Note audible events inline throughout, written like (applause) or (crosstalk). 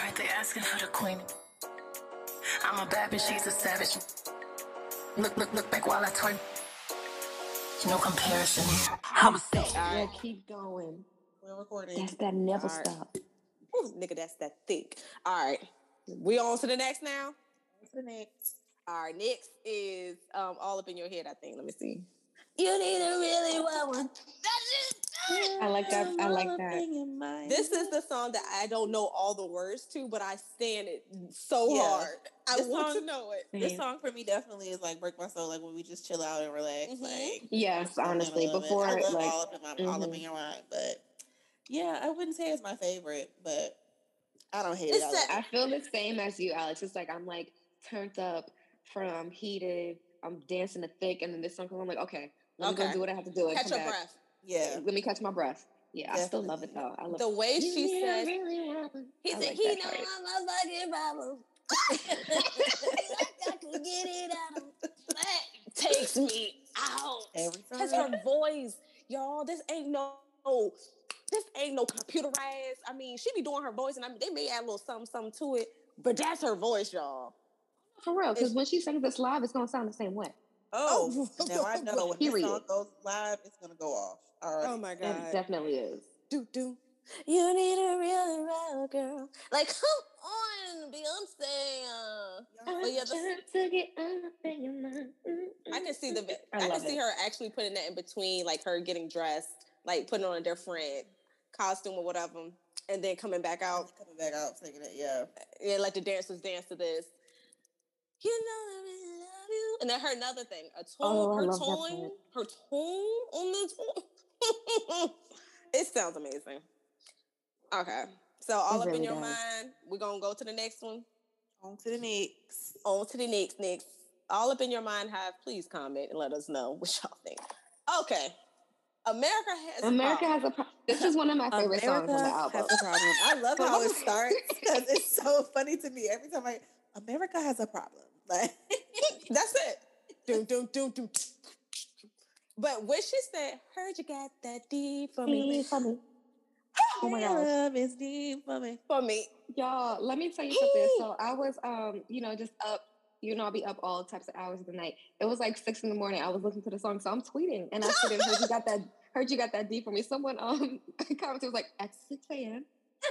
Alright, they asking for the queen. I'm a bad bitch, she's a savage. Look, look, look back while I twerk. No comparison. I'm a sick. Yeah, keep going. We're recording. That's that never All right. stop. Ooh, nigga, that's that thick. All right. We on to the next now? What's the next? All right, next is um all up in your head, I think. Let me see. You need a really well one. I like that. I like that. This is the song that I don't know all the words to, but I stand it so Yeah. hard. I This want to know it. This song for me definitely is like break my soul, like when we just chill out and relax. Mhm. Like Yes, honestly, love it. before I love like all up in my all up in your mind, but yeah, I wouldn't say it's my favorite, but I don't hate It's it. I that- I feel the same as you, Alex. It's like I'm like turned up from heated. I'm dancing the thick, and then this song comes. I'm like, okay, let me Okay. go do what I have to do. Catch your back. breath. It. yeah. Let me catch my breath. Yeah, I still love it though. I love The way You she need a said, really he said, like he that know part. I'm a fucking problem. (laughs) I can get it out of that takes me out. Every Cause time. her voice, y'all, this ain't no, this ain't no computerized. I mean, she be doing her voice, and I mean, they may add a little something, something to it, but that's her voice, y'all. For real, because when she sings this live, it's gonna sound the same way. Oh, (laughs) now I know when this Period. song goes live, it's gonna go off. All right. Oh my god, It definitely is. do do. You need a real real girl. Like, come on, Beyonce. Uh, But yeah, the- to get up in your mind. I can see the. I I, can see it. her actually putting that in between, like her getting dressed, like putting on a different costume or whatever, and then coming back out. Coming back out singing it, yeah. Yeah, let the dancers dance to this. You know I really love you. And then her another thing, a tone, Oh, her love tone, her tone on the tone. (laughs) it sounds amazing. Okay. So all It up in your does. mind, we're gonna go to the next one. On to the next. On to the next, next. All up in your mind have please comment and let us know what y'all think. Okay. America has America problems. has a. problem. this is one of my favorite songs on the album. has a problem. I love (laughs) how it starts because it's so funny to me every time I. America has a problem. (laughs) Like That's it. Doom, doom, doom, doom. But when she said, heard you got that D for me. for me. Oh my gosh. love is deep for me. For me. Y'all, let me tell you something. So I was, um, you know, just up. You know, I'll be up all types of hours of the night. It was like six in the morning. I was listening to the song, so I'm tweeting, and I said, "Heard you got that? Heard you got that D for me." Someone um (laughs) commented was like at six a.m. (laughs)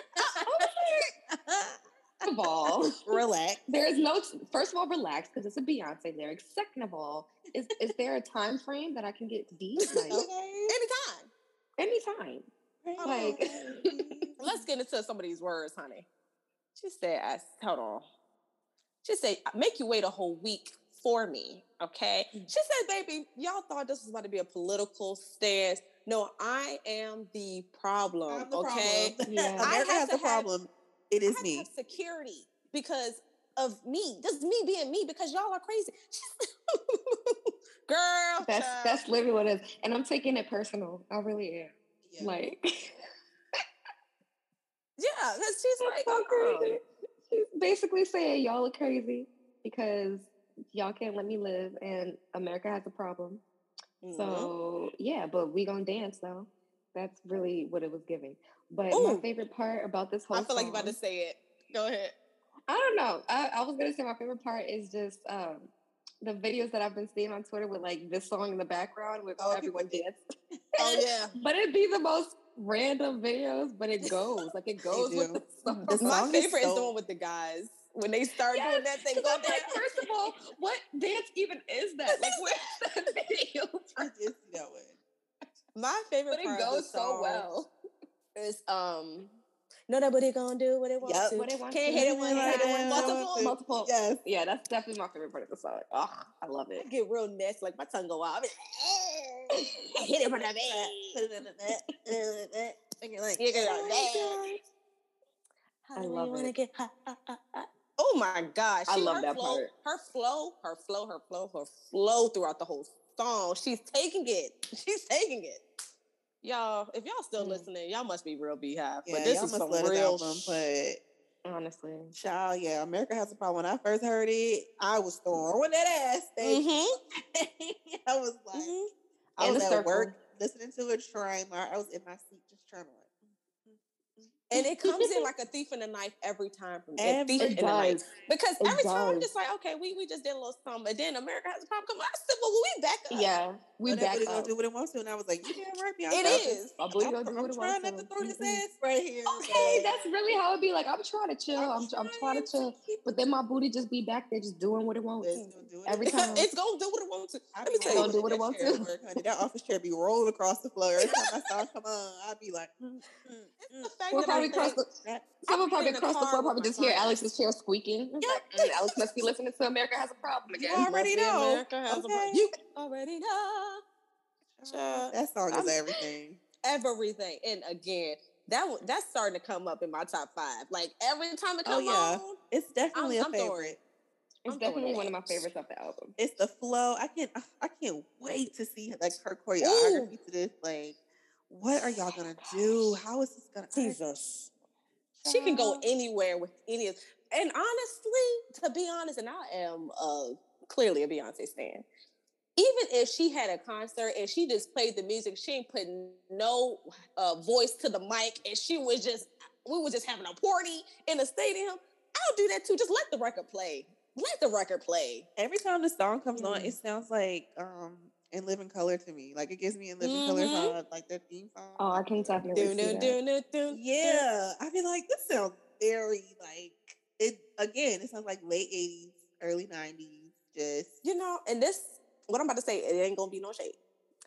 (laughs) (laughs) First of all, Relax. there is no. First of all, relax because it's a Beyonce lyric. Second of all, is is there a time frame that I can get D? (laughs) Like Okay. Anytime. anytime. Like (laughs) Let's get into some of these words, honey. She said, I, hold on. She said, make you wait a whole week for me. Okay. Mm. She said, baby, y'all thought this was about to be a political stance. No, I am the problem. I'm the okay. problem. Yeah. I America have has to a have- problem. It is me. have security because of me. This is me being me because y'all are crazy. (laughs) Girl, that's child. that's literally what it is, and I'm taking it personal. I really am. Yeah. Like. (laughs) yeah, because she's That's like, so uh-uh. crazy. She's basically saying y'all are crazy because y'all can't let me live and America has a problem. Mhm. So yeah, but we gonna dance though. That's really what it was giving. But Ooh. my favorite part about this whole I feel like you're about to say it. Go ahead. I don't know. I, I was gonna say my favorite part is just um the videos that I've been seeing on Twitter with like this song in the background with Oh, everyone (laughs) dance. Oh yeah. (laughs) But it'd be the most random videos, but it goes. Like it (laughs) goes with the song. The My song is favorite is, the one with the guys when they start Yes, doing that thing. 'cause Go I'm like, down. first of all, what dance even is that? Like, where's that video? I from? just see that one. My favorite But it part of goes the so well. Is um. No, nobody gonna do what they want Yup. to. What they want Can't to. hit it one, hit it one, multiple. (laughs) Multiple. Yes. Yeah, that's definitely my favorite part of the song. Oh, I love I it. get real nasty, like my tongue go out. (laughs) I hit it from the Put back. it in the net, put it in the net, and you're like, You get "Oh it I love wanna it. get hot, hot, hot, hot? Oh my gosh. I love that flow, part. Her flow, her flow, her flow, her flow throughout the whole song. She's taking it. She's taking it. Y'all, if y'all still Mm. listening, y'all must be real BeyHive. Yeah, but this is some real album, sh- but Honestly. child, yeah, America has a problem. When I first heard it, I was throwing that ass. Mhm. (laughs) I was like, Mhm. I In was at circle. work listening to it, trying. I was in my seat, just trying to like. mm, mm, mm. And it comes in like a thief in the knife every time from Every- thief in the night. Because It every time I'm just like, okay, we, we just did a little something, and then America has a problem. Come on, I said, well, we back up. Yeah, we But back everybody gonna up. do what it wants to, and I was like, "You damn right, Bianca. It I'm is. I'm, gonna I'm trying not to to. throw this ass right here. Okay, that's really how it be. Like I'm trying to chill. I'm I'm trying to chill, but then my booty just be back there, just doing what it wants. It. Every (laughs) time. it's gonna do what it wants to. I Let me tell you. Do what it wants to. That office chair be rolling across the floor. Every time that song come on, I'd be like, mm, mm, It's mm. the fact that I probably cross the That- someone be probably in the the floor, probably just hear. Alex's chair squeaking. It's Yeah. like, mm, Alex must be listening to America has a problem You again. already know. America has a pro- Okay. You already know. Child, that song is I'm- everything. everything. And again, that that's starting to come up in my top five. Like every time it Oh, comes yeah. on, It's definitely I'm a throwing favorite. It's I'm definitely one of my favorites of the album. It's the flow. I can't. I can't wait to see like her choreography to this. Like, what are y'all gonna do? How is this gonna? Jesus. She can go anywhere with any of and honestly, to be honest, and I am uh clearly a Beyonce stan. Even if she had a concert and she just played the music, she ain't putting no uh, voice to the mic, and she was just we were just having a party in a stadium. I'll do that too. Just let the record play. Let the record play. Every time the song comes on, Mm. it sounds like um in living color to me. Like it gives me in living color Mhm. vibe, like their theme song. Oh, I can definitely Do see do that. do do do. Yeah, I feel like this sounds very like it. Again, it sounds like late eighties, early nineties. Just You know, and this what I'm about to say, it ain't gonna be no shade.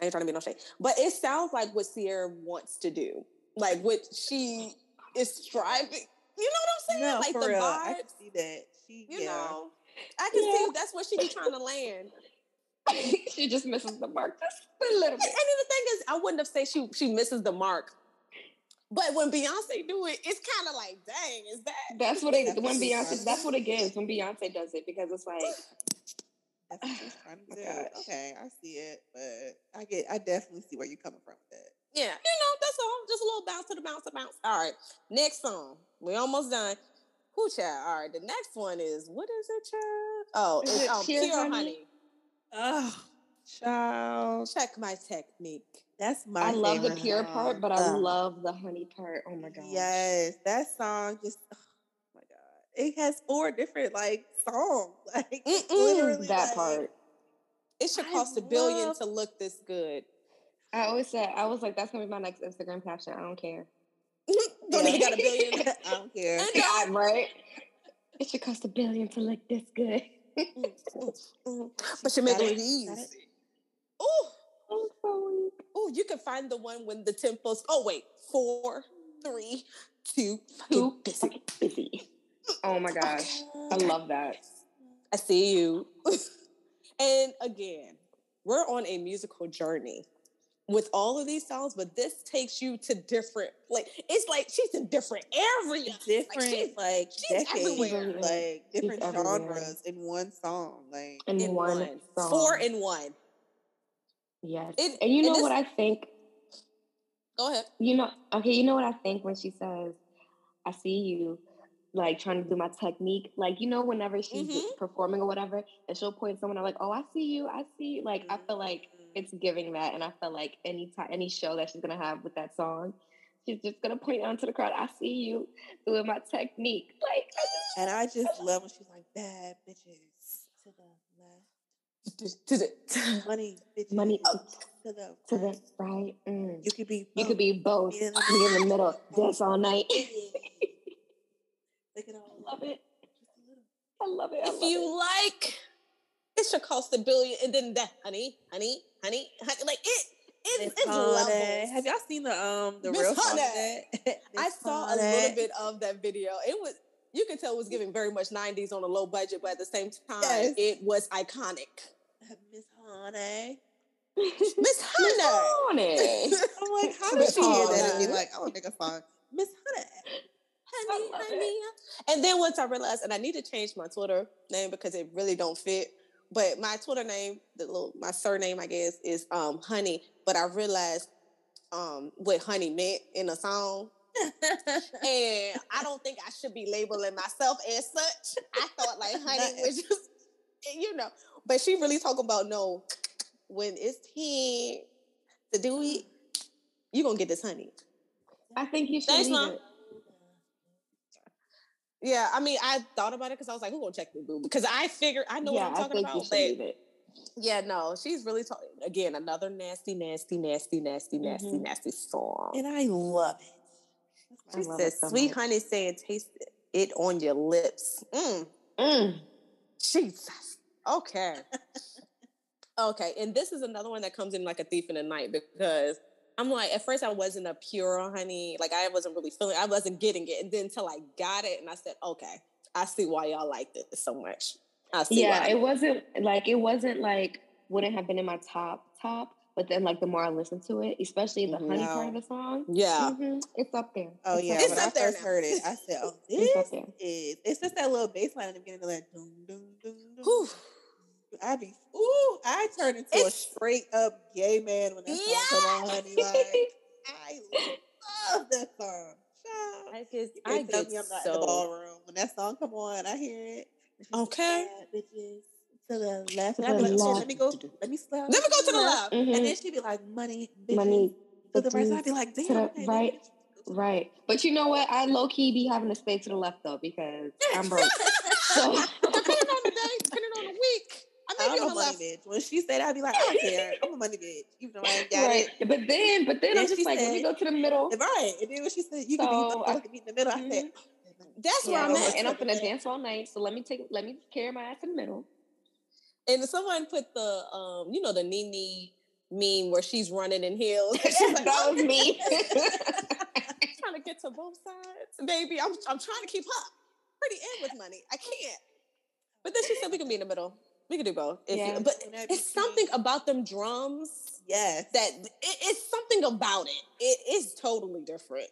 I ain't trying to be no shade. But it sounds like what Ciara wants to do. Like what she is striving. You know what I'm saying? no, like for the real. I can see that. She, You yeah. know. I can Yeah. see that's where she be trying to land. (laughs) she just misses the mark just a little bit. And then the thing is, I wouldn't have said she she misses the mark. But when Beyonce do it, it's kind of like, dang, is that? That's what it That's when Beyonce. That's what it (laughs) gives when Beyonce does it because it's like (sighs) That's what she's trying to (sighs) do. Okay, I see it, but I get, I definitely see where you're coming from with that. Yeah, you know, that's all. Just a little bounce to the bounce to bounce. All right, next song. We're almost done. Who child? All right, the next one is what is it, child? Oh, Is it's it um, Pure pure, Honey? honey. Oh, child, Check my technique. that's my. I love the pure song. part, but I Ugh. love the honey part. Oh my god! Yes, that song just. Oh my god, it has four different like songs. (laughs) Like Mm-mm, literally that like- part. It should I cost a billion love- to look this good. I always said I was like, that's gonna be my next Instagram caption. I don't care. (laughs) Don't Yeah. even got a billion. (laughs) I don't care. And Yeah, right. It should cost a billion to look this good. (laughs) but you make Got it easy. Oh, I'm so weak. oh, you can find the one when the tempos. Oh wait, four, three, two, Too busy. busy. Oh my gosh, I love that. I see you. (laughs) and again, we're on a musical journey with all of these songs, but this takes you to different like it's like she's in different areas. different she's- like, she's decades, everywhere. like different everywhere. genres in one song. Like In, In one, one. song. Four in one. yes. It- and you know this- what I think? Go ahead. You know, okay, you know what I think when she says, I see you, like trying to do my technique. Like, you know, whenever she's Mhm. performing or whatever, and she'll point someone out like, oh, I see you, I see you. Like, I feel like. It's giving that. And I feel like any time, any show that she's gonna have with that song, she's just gonna point out to the crowd, I see you doing my technique. Like, I just- And I just love when she's like, bad bitches to the left, To (laughs) the- money bitches money up to the to right. the right. Mm. You could be, You could be both. Me in the in the middle, dance all night. Look (laughs) at all love it. I love it. I if love you it. like, it should cost a billion. And then that, honey, honey, honey, honey like it. It, it's Honey. levels. Have y'all seen the um the Miss real song? Honey. that? (laughs) I Miss saw a little bit of that video. It was you could tell it was giving very much 90s on a low budget, but at the same time, Yes. it was iconic. (laughs) Miss Honey. (laughs) Miss Honey. Honey. I'm like, how does she hear that and be like, I want to make a song, Miss Honey? honey, love honey. And then once I realized, and I need to change my Twitter name because it really don't fit. But my Twitter name, the little my surname, I guess, is um Honey. But I realized um what Honey meant in a song. (laughs) and I don't think I should be labeling myself as such. I thought like (laughs) honey was just, you know. But she really talking about no, when it's time to do it, (sighs) you gonna get this honey. I think you should Thanks, leave Mom. it. Yeah, I mean, I thought about it because I was like, "Who gonna check me, boo?" Because I figured I know yeah, what I'm talking I think about. it. yeah, no, she's really talking again. Another nasty, nasty, nasty, nasty, nasty, Mhm. nasty song. And I love it. She my love said, it so "Sweet much. honey, saying taste it on your lips." Mm, Mm. Jesus. Okay. okay, and this is another one that comes in like a thief in the night because I'm like, at first I wasn't a pure honey, like I wasn't really feeling, I wasn't getting it, and then until I got it, and I said, okay, I see why y'all like this so much. I see Yeah, why. it wasn't like it wasn't like wouldn't have been in my top top, but then like the more I listened to it, especially the Mhm. honey part of the song, yeah. mhm, it's up there. Oh It's yeah, up It's when there. I there first now. heard it, I said, "Oh, It's up this there. is." It's just that little bass line in the beginning, like doom doom doom doom. I be ooh, I turn into a straight up gay man when that song come on, honey. Like I love that song. Child. I get, You I tell get me I'm not in the so ballroom when that song come on. I hear it. And she's like, Okay. "Bad bitches to the left. To And I be the like, left. let me go. Let me. Let me go to the left. Mhm. And then she'd be like, money, bitches. Money the right. I'd be like, damn. to the okay, right. bitch. Right. But you know what? I low key be having to stay to the left though because I'm broke. (laughs) So (laughs) (laughs) depending on the day, depending on the week, I may I'm be a on the money bitch. When she said, I'd be like, I don't care. I'm a money bitch. Even though I ain't got right. it. But then but then Then I'm just like, let me said- go to the middle. Right. And then when she said, you can be I- can in the middle, I said, That's where Yeah, I'm at. and I'm gonna dance all night. So let me take let me carry my ass in the middle. And someone put the, um, you know, the Nene meme where she's running in heels. (laughs) She's like, that was me. (laughs) (laughs) trying to get to both sides, baby. I'm I'm trying to keep up. Pretty in with money. I can't. But then she said we can be in the middle. We can do both. If you- Yeah. but Wouldn't that be it's something about them drums Yes. that it, it's something about it. It is totally different.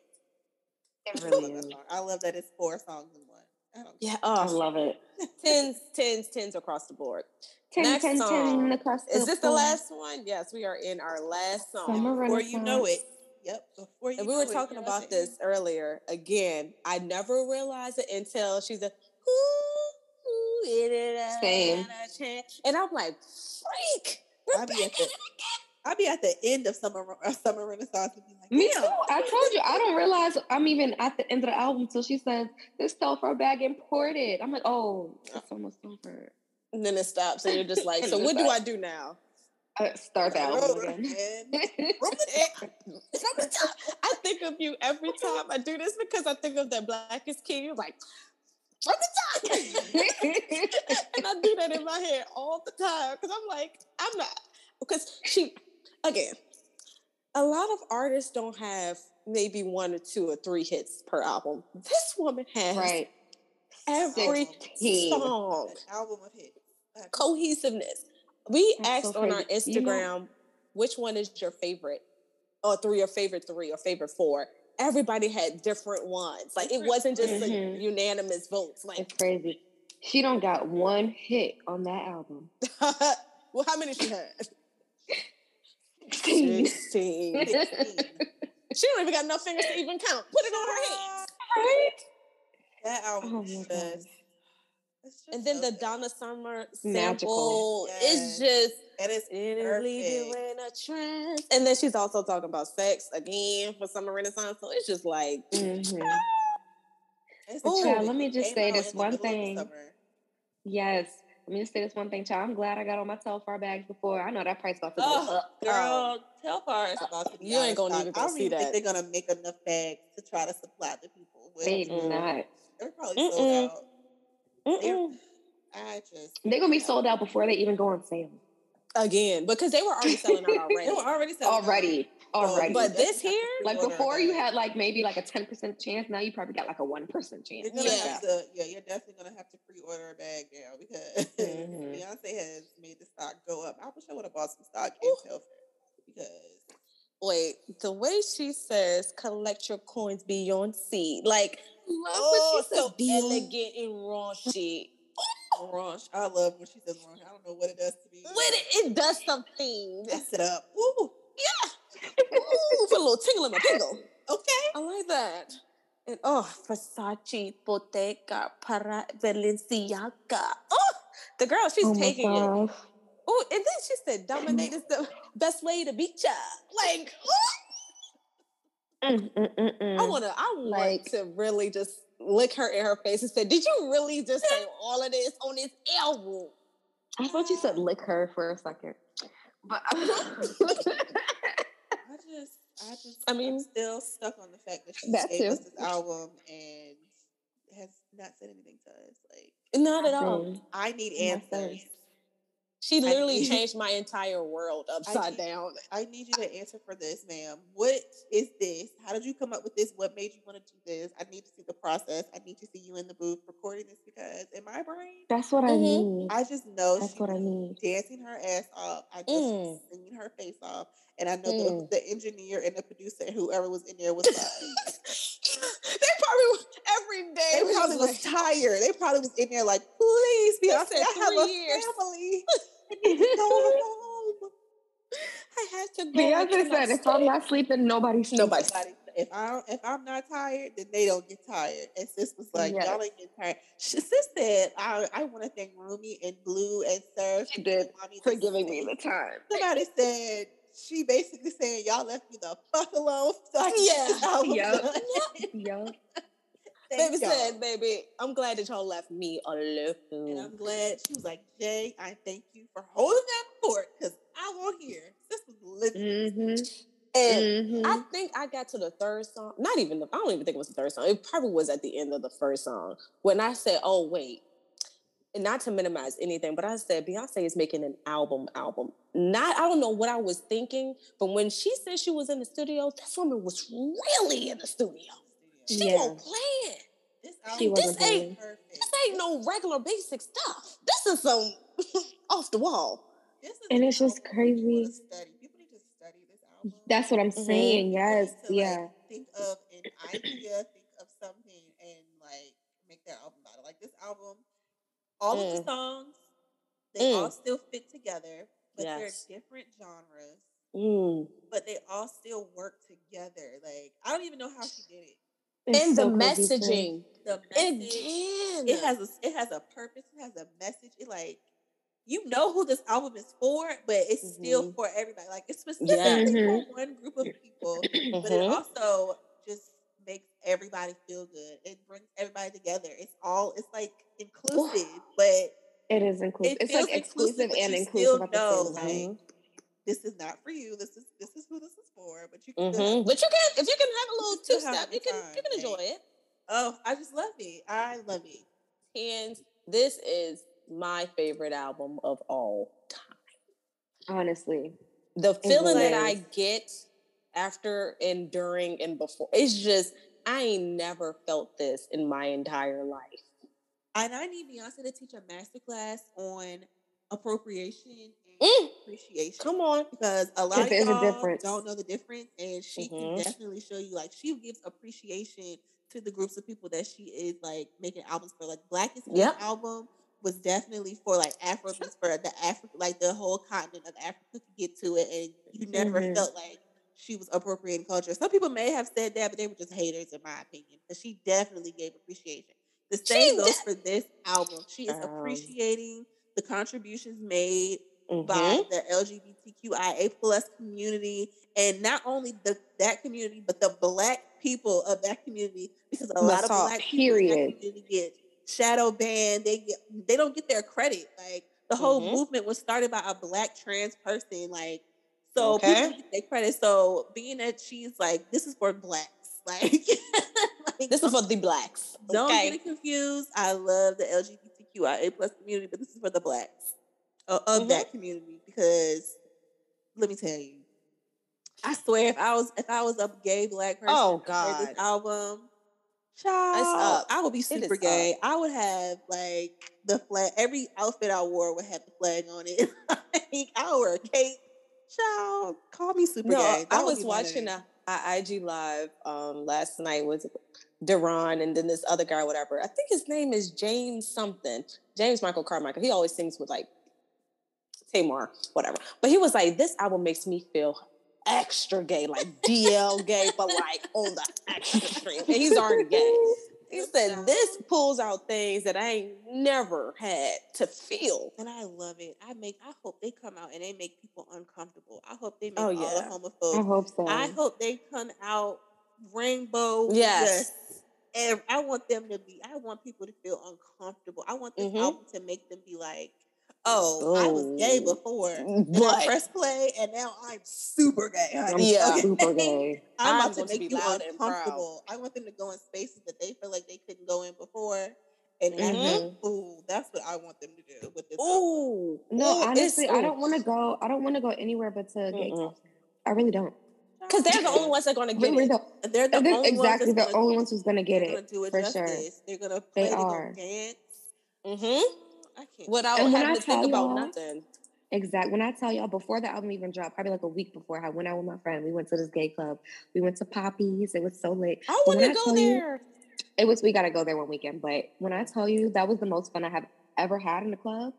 It I (laughs) really love that is. song. I love that it's four songs in one. I don't oh, I Oh, love it. tens, tens, tens across the board. Ten, Next ten, song. ten across Is this the last one? Yes, we are in our last song. Before you know it. Yep. Before you And we know were talking you're about at the end. this earlier. Again, I never realized it until she's a Same. And I'm like, freak. I'll be at the- I'll be at the end of summer summer renaissance and be like, Me too. I told you I don't realize I'm even at the end of the album until she says this Telfar bag imported. I'm like, oh, it's almost over. And then it stops, and you're just like, (laughs) so what do. I do now? Uh, start album again. again. From the top. From the top. I think of you every time I do this because I think of that Black is King. Like, from the top. (laughs) and I do that in my head all the time because I'm like, I'm not. Because she, again, a lot of artists don't have maybe one or two or three hits per album. This woman has right. every 16. song An album of hits. Cohesiveness. We That's asked so on our crazy. You know- Instagram which one is your favorite, or three or favorite three or favorite four. Everybody had different ones. Like it wasn't just ones. a Mhm. unanimous votes. Like, It's crazy. She don't got one hit on that album. (laughs) well, how many she had? 16. Sixteen. 16. (laughs) she don't even got enough fingers to even count. Put it on her hands. right? That album Oh is my God. And then so the good. Donna Summer Magical. sample is just and it's It is leaving in a trance. And then she's also talking about sex again for Summer Renaissance. So it's just like, Mhm. It's But good. child, let me just say this one middle of the thing. Yes. Let me just say this one thing, child. I'm glad I got on my Telfar bags before. I know that price about to go Oh, up. girl, Telfar is about to be You ain't gonna stock. even I go don't see even that. think they're gonna make enough bags to try to supply the people. with. They Mm-mm. not. They're probably Mm-mm. sold out. I just They're gonna be sold out before they even go on sale. Again because they were already selling out (laughs) already. They were already selling out. Already. Already. But this here, like before you had like maybe like a 10% chance. Now you probably got like a 1% chance. You're gonna Yeah. have to, yeah, you're definitely gonna have to pre-order a bag now because (laughs) Mhm. Beyonce has made the stock go up. I wish I would have bought some stock in Telfar because wait, the way she says collect your coins Beyonce, like Love oh, what she so said. Beyonce. elegant and raunchy. Orange. I love when she says orange. I don't know what it does to me. When it, it does something. Mess it up. Ooh, Yeah. Ooh, put a little tingle in my tingle. okay. I like that. And oh, Versace, Bottega, Prada, Balenciaga. Oh, the girl, she's Oh taking it. Oh, and then she said, "Dominate is the best way to beat ya." Like, Mm, mm, mm, I mm. wanna, I want Like- to really just lick her in her face and say, "Did you really just say (laughs) all of this on this album?" I thought you said lick her for a second. But I (laughs) (laughs) just, I just, I mean, I'm still stuck on the fact that she That gave too. us this album and has not said anything to us. Like, Not at all. I need answers. Sir. She literally need- changed my entire world upside need- down. I need you to answer for this, ma'am. What is this? How did you come up with this? What made you want to do this? I need to see the process. I need to see you in the booth recording this because in my brain, That's what I Mhm. need. I just know That's she what I was need. dancing her ass off. I just she Mm. singing her face off, and I know Mm. the, the engineer and the producer and whoever was in there was like, they (laughs) probably every day. they probably was like, tired. They probably was in there like, please, Beyonce, I have a years. family. I need to go (laughs) home. I had to go. Beyonce said, if I'm not sleeping, nobody's sleeping. Nobody. If I if I'm not tired, then they don't get tired. And sis was like, Yes. y'all ain't get tired. She, sis said, I, I want to thank Rumi and Blue and Surf She did for giving me the time. Somebody said she basically saying y'all left me the fuck alone. So I Yeah. (laughs) album (laughs) Yup. done." Yup. Thank Baby y'all. said, "Baby, I'm glad that y'all left me alone." And I'm glad she was like, Jay, I thank you for holding that fort because I won't hear. This was lit. Mm-hmm. And Mm-hmm. I think I got to the third song. Not even the, I don't even think it was the third song. It probably was at the end of the first song when I said, "Oh wait," and not to minimize anything, but I said Beyonce is making an album. Album. Not I don't know what I was thinking, but when she said she was in the studio, that woman was really in the studio. She Yeah. won't play it. This She album wasn't is playing. perfect. This ain't no regular basic stuff. This is some (laughs) off the wall. This is And it's just album people crazy. to study. People need to study this album. That's what I'm Mhm. saying. Yes. to, Yeah. Like, think of an idea, think of something, and like make that album about it. Like this album, all of the Mm. songs, they all Mm. still fit together, but Yes. they're different genres. Mm. But they all still work together. Like I don't even know how she did it. It's And so the messaging The message, again. it has a it has a purpose. It has a message. It like you know who this album is for, but it's still Mhm. for everybody. Like it's Yeah. specifically Mhm. for one group of people, (clears throat) but it Mhm. also just makes everybody feel good. It brings everybody together. It's all it's like inclusive, but It is inclusive. It It's like feels inclusive, exclusive and inclusive still at the know, same like, time. This is not for you. This is this is who this is for. But you can hmm But you can, if you can have a little two step, you can time, you can enjoy like- it. oh, I just love it. I love it. And this is my favorite album of all time. Honestly. The feeling that I get after and during and before, it's just I ain't never felt this in my entire life. And I need Beyonce to teach a masterclass on appropriation and Mm. Appreciation. Come on. because a lot of there's y'all don't know the difference, and she Mhm. can definitely show you. Like she gives appreciation to the groups of people that she is like making albums for. Like Black is King Yep. album was definitely for like Afro for the Africa, like the whole continent of Africa could get to it, and you never Mhm. felt like she was appropriating culture. Some people may have said that, but they were just haters, in my opinion. But she definitely gave appreciation. The same goes de- for this album. She is Um, appreciating the contributions made Mhm. by the LGBTQIA plus community, and not only the that community, but the black people of that community, because a lot of black people in that Period. community get shadow banned. They get they don't get their credit. Like the whole Mhm. movement was started by a black trans person. Like so Okay. people don't get their credit. So being that she's like, this is for blacks. (laughs) Like, like, This is for the blacks. don't get it confused. I love the LGBTQIA plus community, but this is for the blacks of Mhm. that community because let me tell you, I swear if I was if I was a gay black person, Oh, God. this album, child. I would be super up. gay. I would have like the flag. Every outfit I wore would have the flag on it. (laughs) like, I wear a cape. Child, call me super No, gay. That I was watching a, a IG live um last night with Deron and then this other guy, whatever. I think his name is James something. James Michael Carmichael. He always sings with like Tamar, whatever. But he was like, this album makes me feel extra gay, like DL gay, but like on the extra stream. And he's already gay. He said, this pulls out things that I ain't never had to feel. And I love it. I make. I hope they come out and they make people uncomfortable. I hope they make Oh, all the homophobes. I hope so. I hope they come out rainbow. Yes. And I want them to be. I want people to feel uncomfortable. I want this Mhm. album to make them be like, "Oh, I was gay Oh. before, (laughs) and I But press play, and now I'm super gay." (laughs) I'm honey." Yeah. super gay. (laughs) I'm, I'm about to going to make be you loud and proud. uncomfortable. I want them to go in spaces that they feel like they couldn't go in before. And Mhm. act, ooh, that's what I want them to do with this. album. Ooh. No, Ooh, honestly, I don't want to go. I don't want to go anywhere but to gay. I really don't. Because they're the only ones that are going to get it. don't. They're the they're only exactly ones the only ones who's gonna get they're gonna do it for justice. sure. They're gonna They play. They're are. dance. Mm-hmm. I can't. Without And when having I to think tell about y'all- nothing. Exact. When I tell y'all before the album even dropped, probably like a week before, I went out with my friend. We went to this gay club. We went to Poppy's. It was so lit. I want to go tell you- there. it was. We gotta go there one weekend. But when I tell you that was the most fun I have ever had in the club,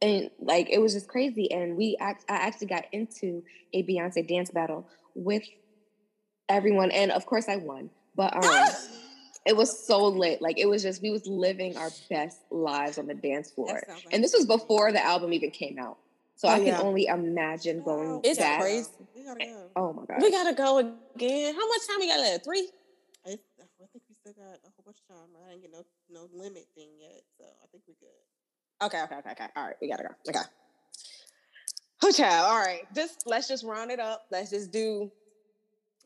and like it was just crazy. And we, act, I actually got into a Beyonce dance battle with everyone, and of course I won. But um, (laughs) it was so lit. Like it was just we was living our best lives on the dance floor. Like And this was before the album even came out. So Oh, I can yeah. only imagine going Wow, It's back. crazy. We gotta go. Oh my god. We gotta go again. How much time we got left? Three. I, I think we still got a whole bunch of time. I didn't get no no limit thing yet, so I think we're good. Okay, okay, okay, okay. All right, we gotta go. Okay. Oh, child. All right. Just let's just round it up. Let's just do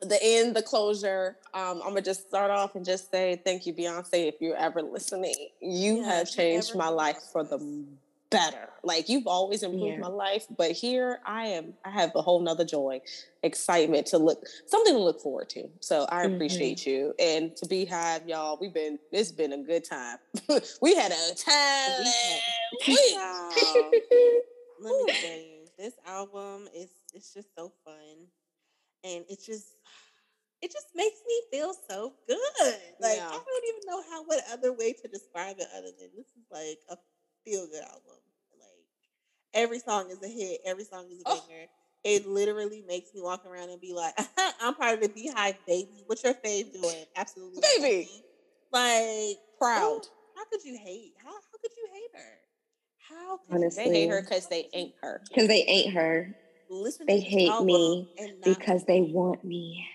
the end, the closure. Um, I'm gonna just start off and just say thank you, Beyonce, if you're ever listening. You Yeah, have changed my life for the better. Like you've always improved Yeah. my life, but here I am. I have a whole nother joy, excitement to look, something to look forward to. So I Mhm. appreciate you. And to BeyHive, y'all, we've been. It's been a good time. (laughs) we had a time. We let me tell you, this album is it's just so fun, and it's just it just makes me feel so good. Like Yeah. I don't even know how what other way to describe it other than this is like a feel good album. Like every song is a hit, every song is a Oh. banger. It literally makes me walk around and be like, (laughs) I'm part of the BeyHive, baby. What's your fave doing? Absolutely, Baby. nothing. Like proud. oh, how could you hate? How how could you hate her? How could Honestly. They hate her because they ain't her. Because they ain't her. listen They to hate me Because they want me.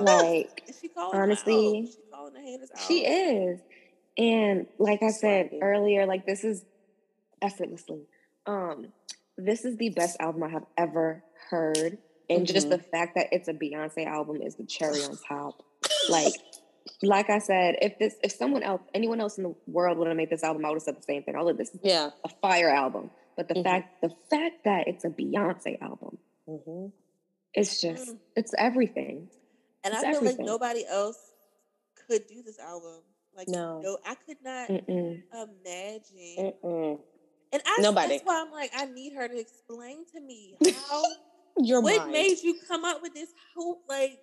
Like (laughs) honestly, she calling the haters out. she is. And like I said earlier, like this is effortlessly. Um, this is the best album I have ever heard. And just the fact that it's a Beyonce album is the cherry on (laughs) top. Like, like I said, if this if someone else, anyone else in the world would have made this album, I would have said the same thing. All of this is Yeah. a fire album. But the Mhm. fact the fact that it's a Beyonce album, Mhm. It's just Mm. it's everything. and I feel everything. like nobody else could do this album. Like No. no, I could not Mm-mm. imagine. Mm-mm. And I Nobody. that's why I'm like, I need her to explain to me how (laughs) Your what mind. made you come up with this hoop. Like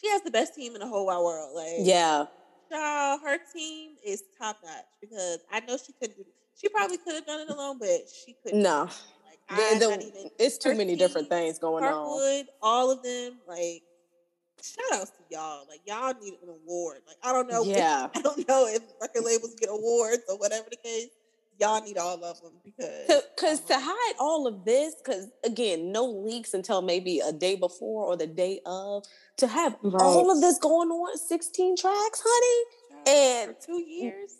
she has the best team in the whole wide world. Like yeah. child, her team is top notch because I know she couldn't do. She probably could have done it alone, but she couldn't. No. The- the- even. it's too many different things going on. All of them, like shout outs to y'all. Like y'all need an award. Like I don't know. if- Yeah. (laughs) I don't know if record labels get awards or whatever the case. Y'all need all of them because Because to hide all of this, because again, no leaks until maybe a day before or the day of, to have all of this going on, 16 tracks, honey. and- for two years.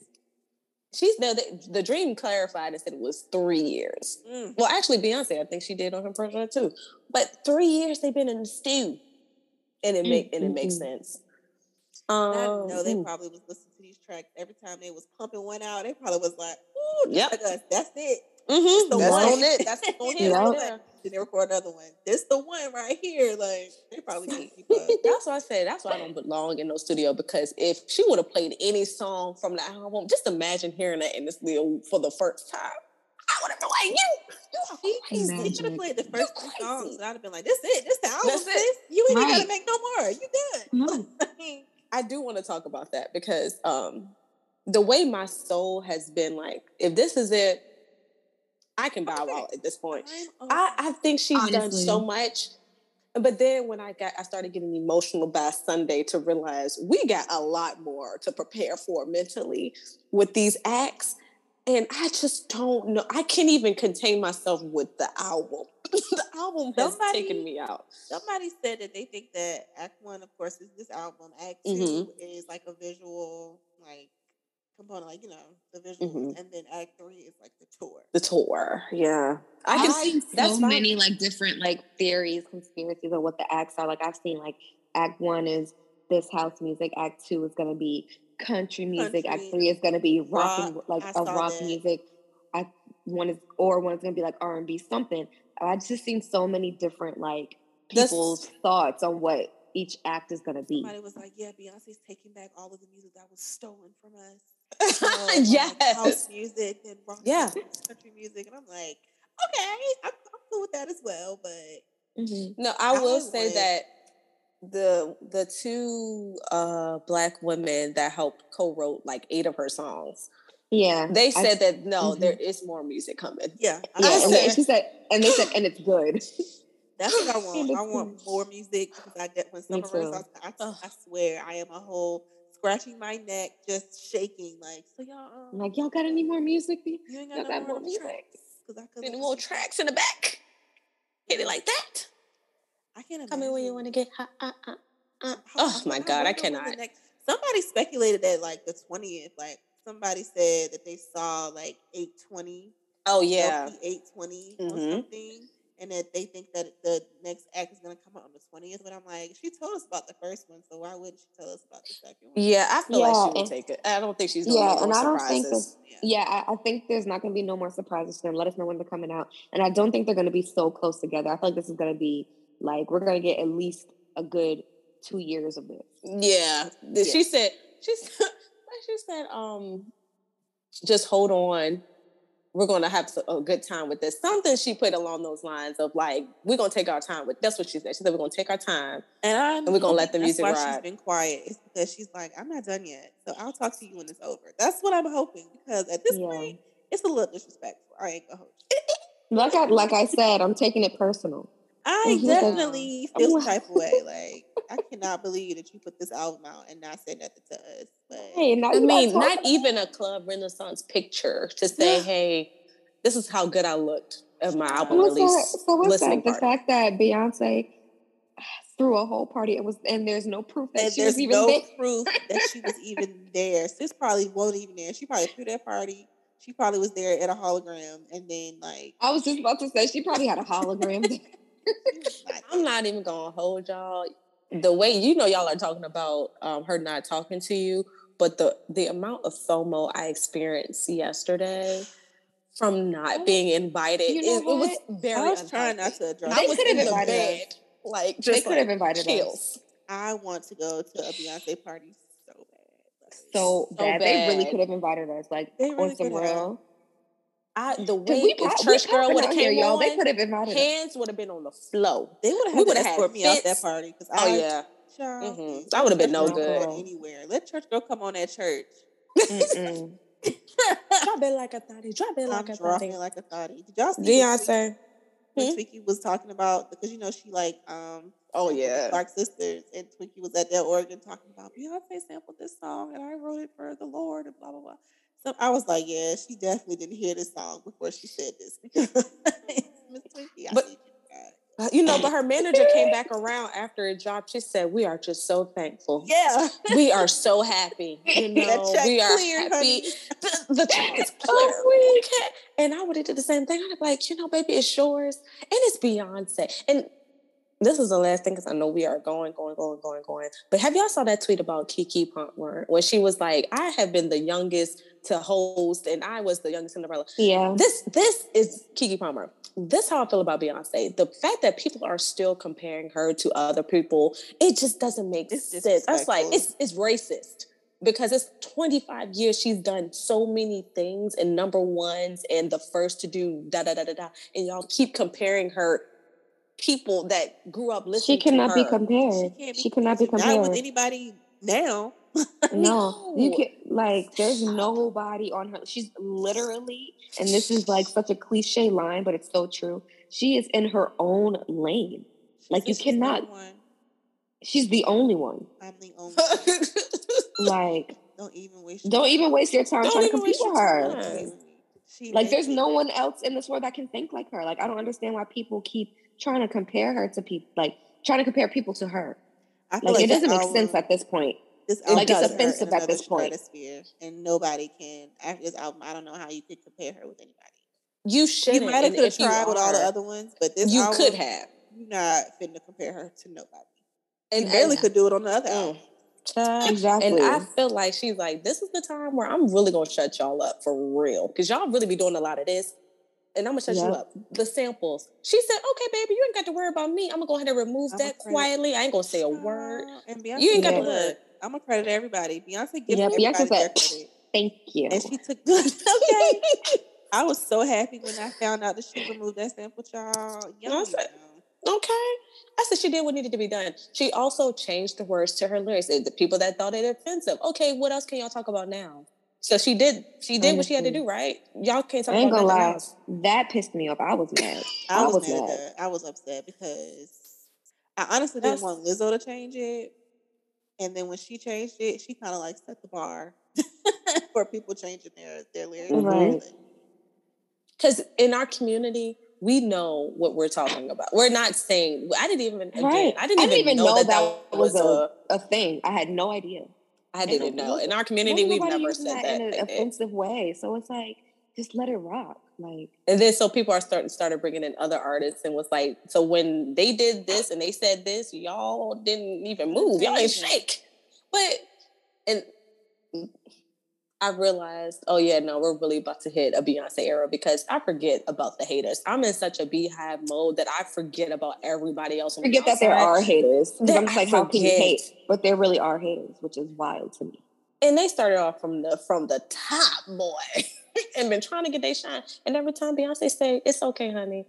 She's now the, the dream clarified and said it was three years. Mm. Well, actually, Beyonce, I think she did on her project too. But three years they've been in the stew, and it Mm, make and it makes mm. sense. And I Um, know they mm, probably was listening to these tracks every time they was pumping one out. They probably was like, "Ooh, Yep. us. That's it. Mhm, the that's one. on it. That's the (laughs) on it Yep. right. Then they record another one. This the one right here. Like they probably can't keep up. That's why I said that's why I don't belong in no studio because if she would have played any song from the album, just imagine hearing that in the studio for the first time. I would have been like, you, you She crazy. Imagine. should have played the first three crazy. songs. And I'd have been like, "This is it. This the album. That's it. You ain't even gotta make no more. You good." (laughs) No. I do want to talk about that because um the way my soul has been like, if this is it, I can buy Okay. out at this point. I'm I, I think she's done so much. But then when I got I started getting emotional by Sunday to realize we got a lot more to prepare for mentally with these acts. and I just don't know. I can't even contain myself with the album. (laughs) the album has Somebody- taken me out. Somebody said that they think that Act One, of course, is this album. Act 2 Mhm. is like a visual, like component, like you know, the visuals, Mhm. and then Act Three is like the tour. The tour, yeah. I I've can seen see that's so many like different like theories, conspiracies of what the acts are. Like I've seen like Act One is this house music. Act Two is gonna be country music. Act Three is gonna be rock, and, rock. like I a rock that. music. Act One is or one is gonna be like R and B something. I've just seen so many different like That's- people's thoughts on what each act is gonna be. Somebody was like, "Yeah, Beyonce's taking back all of the music that was stolen from us." You (laughs) know, like yes. house music and rock Yeah. music, country music, and I'm like, okay, I'm, I'm cool with that as well. But Mhm. No, I will say would- that the the two uh black women that helped co-wrote like eight of her songs, Yeah, they I- said that no, Mhm. there is more music coming. yeah, I Yeah, I and said, they- she said, and they said, and it's good. (laughs) that's what I (laughs) want. I want more music because I get when Me Summer Rae too. songs, I, I swear I am a whole scratching my neck, just shaking. Like, so y'all, um, like, y'all got any more music? you ain't got y'all no got more, more music? tracks? I Any more tracks in the back? Hit it like that. I can't imagine. Come in when you want to get hot. Uh, uh, uh. How- Oh my I god, I the cannot. next- somebody speculated that like the twentieth, like somebody said that they saw like eight twenty. Oh yeah. eight twenty or something, and that they think that the next act is gonna come out on the twentieth. But I'm like, she told us about the first one, so why wouldn't she tell us about the second one? Yeah, I feel Yeah, like she will take it. I don't think she's gonna Yeah, make more and I don't think that- Yeah. Yeah, I, I think there's not going to be no more surprises for them. Let us know when they're coming out, and I don't think they're going to be so close together. I feel like this is going to be like we're going to get at least a good two years of this. Yeah. Th- She said she said (laughs) she said, um, just hold on. We're gonna have a good time with this. Something she put along those lines of like, we're gonna take our time with that's what she said. She said we're gonna take our time. And I'm And we're gonna let the hoping music that's why ride. She's been quiet. It's because she's like, I'm not done yet, so I'll talk to you when it's over. That's what I'm hoping because at this Yeah. point, it's a little disrespectful. I ain't gonna hold you. Like I like I said, I'm taking it personal. I definitely feel some type of way. Like I cannot believe that you put this album out and not say nothing to us. But Hey, I mean, not about- even a club renaissance picture to say, hey, this is how good I looked at my album What's release. that? So what's listening that? The fact that Beyonce threw a whole party and was and there's no proof that and she there's was even no there. proof that she was even there. Sis probably wasn't even there. She probably threw that party. She probably was there at a hologram, and then like I was just about to say she probably had a hologram. (laughs) there. she was not I'm not even gonna hold y'all. The way you know y'all are talking about um, her not talking to you, but the the amount of FOMO I experienced yesterday from not being invited, you know it, it was very. I was trying not to address. They could've in the invited us. bed, like They could have like, invited us. I want to go to a Beyonce party so bad. Like, so bad. They really could have invited us, like They really on some could have. real. I the way we if Church Girl would have here, came y'all. They on, could have invited hands would have been on the flow. They would have had had escort me out that party because Oh I, yeah, child, Mhm. That would've been no good. Anywhere, let church girl come on at church. (laughs) Drop it like a thotty, drop it I'm like a dropping thotty. like a thotty. Did y'all see Beyonce. when Hmm? Twinkie was talking about because you know she like um Oh, yeah. Clark sisters and Twinkie was at that organ talking about Beyonce sampled this song and I wrote it for the Lord and blah blah blah. So I was like, yeah, she definitely didn't hear this song before she said this (laughs) because Miss Twinkie, I But- see you. Uh, You know, but her manager came back around after it dropped. She said, "We are just so thankful. Yeah, We are so happy. (laughs) You That know, check we are cleared, happy. The, the check is (laughs) clear. And I would have did the same thing. I'd be like, you know, baby, it's yours, and it's Beyonce. And this is the last thing because I know we are going, going, going, going, going. But have y'all saw that tweet about Keke Palmer when she was like, "I have been the youngest to host, and I was the youngest Cinderella." Yeah. this this is Keke Palmer. This is how I feel about Beyonce. The fact that people are still comparing her to other people, it just doesn't make It's sense. I was like, it's it's racist because it's 25 years she's done so many things and number ones and the first to do da da da da da, and y'all keep comparing her people that grew up listening. To her. She cannot be compared. She, cannot be Not with anybody now. (laughs) No, you can like. There's nobody on her. She's literally, and this is like such a cliche line, but it's so true. She is in her own lane. Like, you cannot- She's the only one. I'm the only. one. Like, (laughs) Don't even waste. your don't time. even waste your time Don't trying to compete with her. time. Don't waste me. She Like, there's no one else in this world that can think like her. Like, I don't understand why people keep trying to compare her to people, like trying to compare people to her. I feel Like, it doesn't make sense at this point. This It album does. puts her offensive at this point. and nobody can. After this album, I don't know how you could compare her with anybody. You should. You might have could have tried with all the other ones, but this You album, could have. You're not fitting to compare her to nobody. And you barely and- could do it on the other album. Child. Exactly. And I feel like she's like, this is the time where I'm really gonna shut y'all up for real. Cause y'all really be doing a lot of this. And I'm gonna shut you up. The samples. She said, okay, baby, you ain't got to worry about me. I'm gonna go ahead and remove I'ma that quietly. I ain't gonna say a word. And Beyonce, You ain't got to Yeah. worry. I'm gonna credit everybody. Beyonce gives Yeah, everybody Beyonce their credit. Thank you. And she took (laughs) good. okay. I was so happy when I found out that she removed that sample, y'all. Y'all I said- know. Okay. I said she did what needed to be done. She also changed the words to her lyrics. The people that thought it offensive. Okay, what else can y'all talk about now? So she did. She did what she had to do, right? Y'all can't talk I ain't about gonna lie. else. That pissed me off. I was mad. I I was, was mad. mad. I was upset because I honestly didn't That's- want Lizzo to change it. And then when she changed it, she kind of like set the bar (laughs) for people changing their their lyrics. Mm-hmm. Right. Because in our community, we know what we're talking about. We're not saying. I didn't even. Again, Right. I didn't even, know, that, that was a. a thing. I had no idea. I didn't know. In our community, we've never said that that. in an offensive way. So it's like, just let it rock. Like, And then so people are starting started bringing in other artists and was like, so when they did this and they said this, y'all didn't even move, y'all didn't mm-hmm. shake. But and I realized, oh yeah, no, we're really about to hit a Beyonce era because I forget about the haters. I'm in such a BeyHive mode that I forget about everybody else. on the forget that there are haters. That I'm just like, how can you hate? But there really are haters, which is wild to me. and they started off from the from the top boy (laughs) and been trying to get their shine. And every time Beyonce say, "It's okay, honey,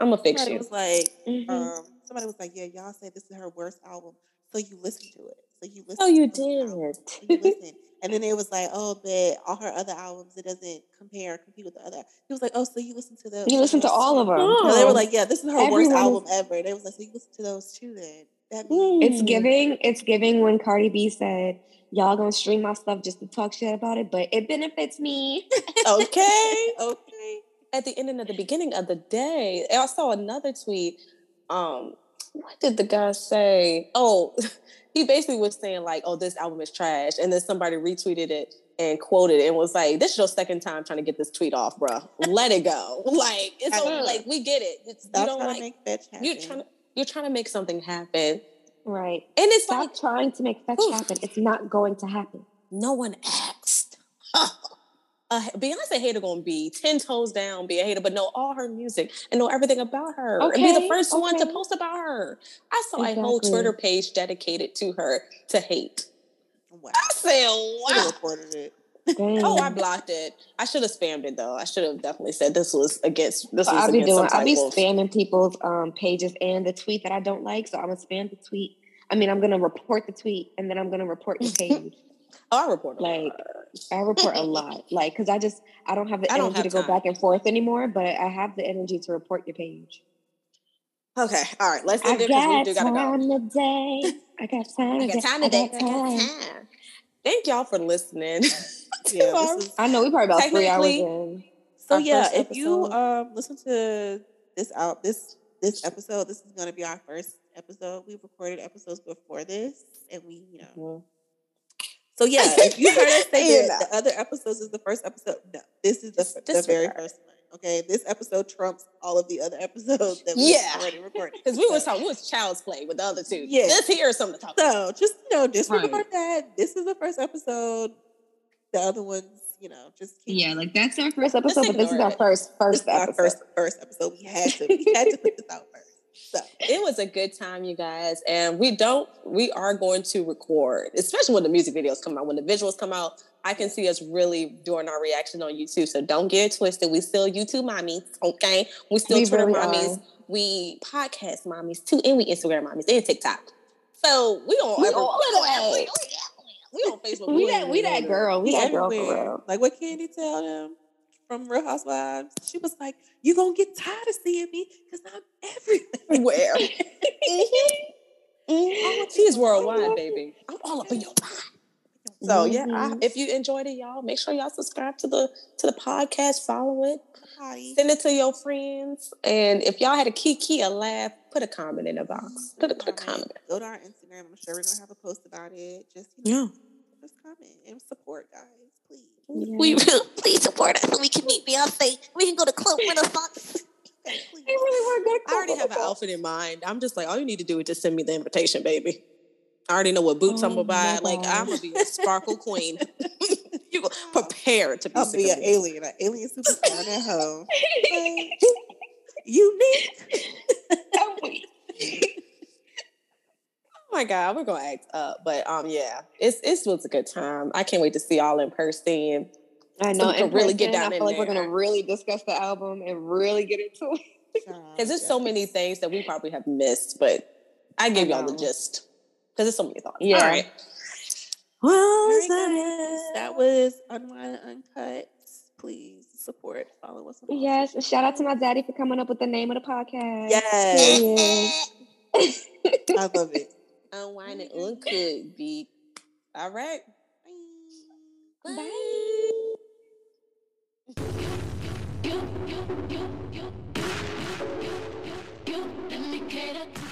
I'm gonna fix Somebody you." was like, Mhm. um, somebody was like, yeah, y'all say this is her worst album, so you listen to it. So you listen. Oh, you to the album. did. So you (laughs) listen. And then it was like, oh, but all her other albums, it doesn't compare or compete with the other. He was like, oh, so you listen to those? You listen to all of them. Oh. They were like, yeah, this is her worst Everyone is- album ever. They was like, so you listen to those too then. That means It's Mm. giving. It's giving when Cardi B said, "Y'all gonna stream my stuff just to talk shit about it, but it benefits me." (laughs) okay. okay. At the end of the beginning of the day, I saw another tweet. Um, what did the guy say? Oh, (laughs) he basically was saying like, "Oh, this album is trash," and then somebody retweeted it and quoted it and was like, "This is your second time trying to get this tweet off, bro. Let it go. (laughs) Like it's I like we get it. It's, you Stop don't trying like to make fetch happen. you're trying to you're trying to make something happen, Right. and it's Stop like trying to make fetch Oof. happen. It's not going to happen. no one asked. (laughs) Oh. A Beyonce hater gonna be ten toes down, be a hater, but know all her music and know everything about her, and be the Okay, first one to post about her. I saw a whole Twitter page dedicated to her to hate. Wow. I said, "Wow." reported it. Dang. Oh, I blocked it. I should have spammed it though. I should have definitely said this was against this So was I'll be doing. I'll be spamming people's um, pages and the tweet that I don't like. So I'm gonna spam the tweet. I mean, I'm gonna report the tweet and then I'm gonna report the (laughs) page. Oh, I report Like, I report a lot, like, because I just I don't have the I energy have to go time. back and forth anymore. But I have the energy to report your page. Okay, all right. Let's I end it because we got do gotta go. time today. I got time. I got time today. I got time. Thank y'all for listening. (laughs) (laughs) Yeah, our- I know we probably about three hours in. So yeah, if you um listen to this out this this episode, this is gonna be our first episode. We've recorded episodes before this, and we you know. Mhm. So yeah, if you heard us (laughs) say You that know. the other episodes is the first episode, no, this is the, Dis- the very first one. Okay, this episode trumps all of the other (laughs) episodes that we Yeah. already recorded. Because we was talking, we was child's play with the other two. Yeah. This here is something to talk about. So just you know, disregard Right. that. This is the first episode. The other ones, you know, just keep Yeah, like that's our first episode, but this is our it. first this first is our episode. first first episode. We had to we had to put this out first. So It was a good time, you guys. And we don't, we are going to record, especially when the music videos come out. When the visuals come out, I can see us really doing our reaction on YouTube. So don't get it twisted. We still YouTube mommies, okay? We still We Twitter really mommies. are. We podcast mommies too, and we Instagram mommies and TikTok. So we on We every- all we on we on Facebook. We ain't that we that girl. We we that girl for everywhere. real. Like what Kandi tell them from Real Housewives? She was like, "You gonna get tired of seeing me because I'm everywhere." Where? (laughs) Mhm. Mhm. She's worldwide, baby. I'm all up in your mind. So yeah, I, if you enjoyed it, y'all, make sure y'all subscribe to the to the podcast, follow it, Hi. send it to your friends, and if y'all had a kiki, a laugh, put a comment in the box. Put a, put a comment. Go to our Instagram. I'm sure we're gonna have a post about it. Just you know, Yeah. just comment and support, guys, please. Yeah. We really please support us so we can meet Beyonce. We can go to Club Renaissance. Okay, please. Really want to go to I already have an outfit in mind. I'm just like, all you need to do is just send me the invitation, baby. I already know what boots I'm Oh gonna buy. my Like I'm gonna be a sparkle queen. (laughs) you go (laughs) prepare to be. I'll be an me. alien, an alien superstar at home. Like, Unique. Oh my god, we're gonna act up, but um, yeah, it's it was a good time. I can't wait to see y'all in person. I know. we can in really get down I in feel like we're gonna really discuss the album and really get into it. (laughs) Because there's so many things that we probably have missed, but I gave y'all the gist. Because there's so many thoughts. Yeah. All right. All Well, right, is that guys, that was Unwind and Uncut. Please support, follow us. on all Yes. social and Shout out to my daddy for coming up with the name of the podcast. Yes, Period. I love it. Unwind and mm-hmm. uncooked, B. All right. Bye. Bye. (laughs)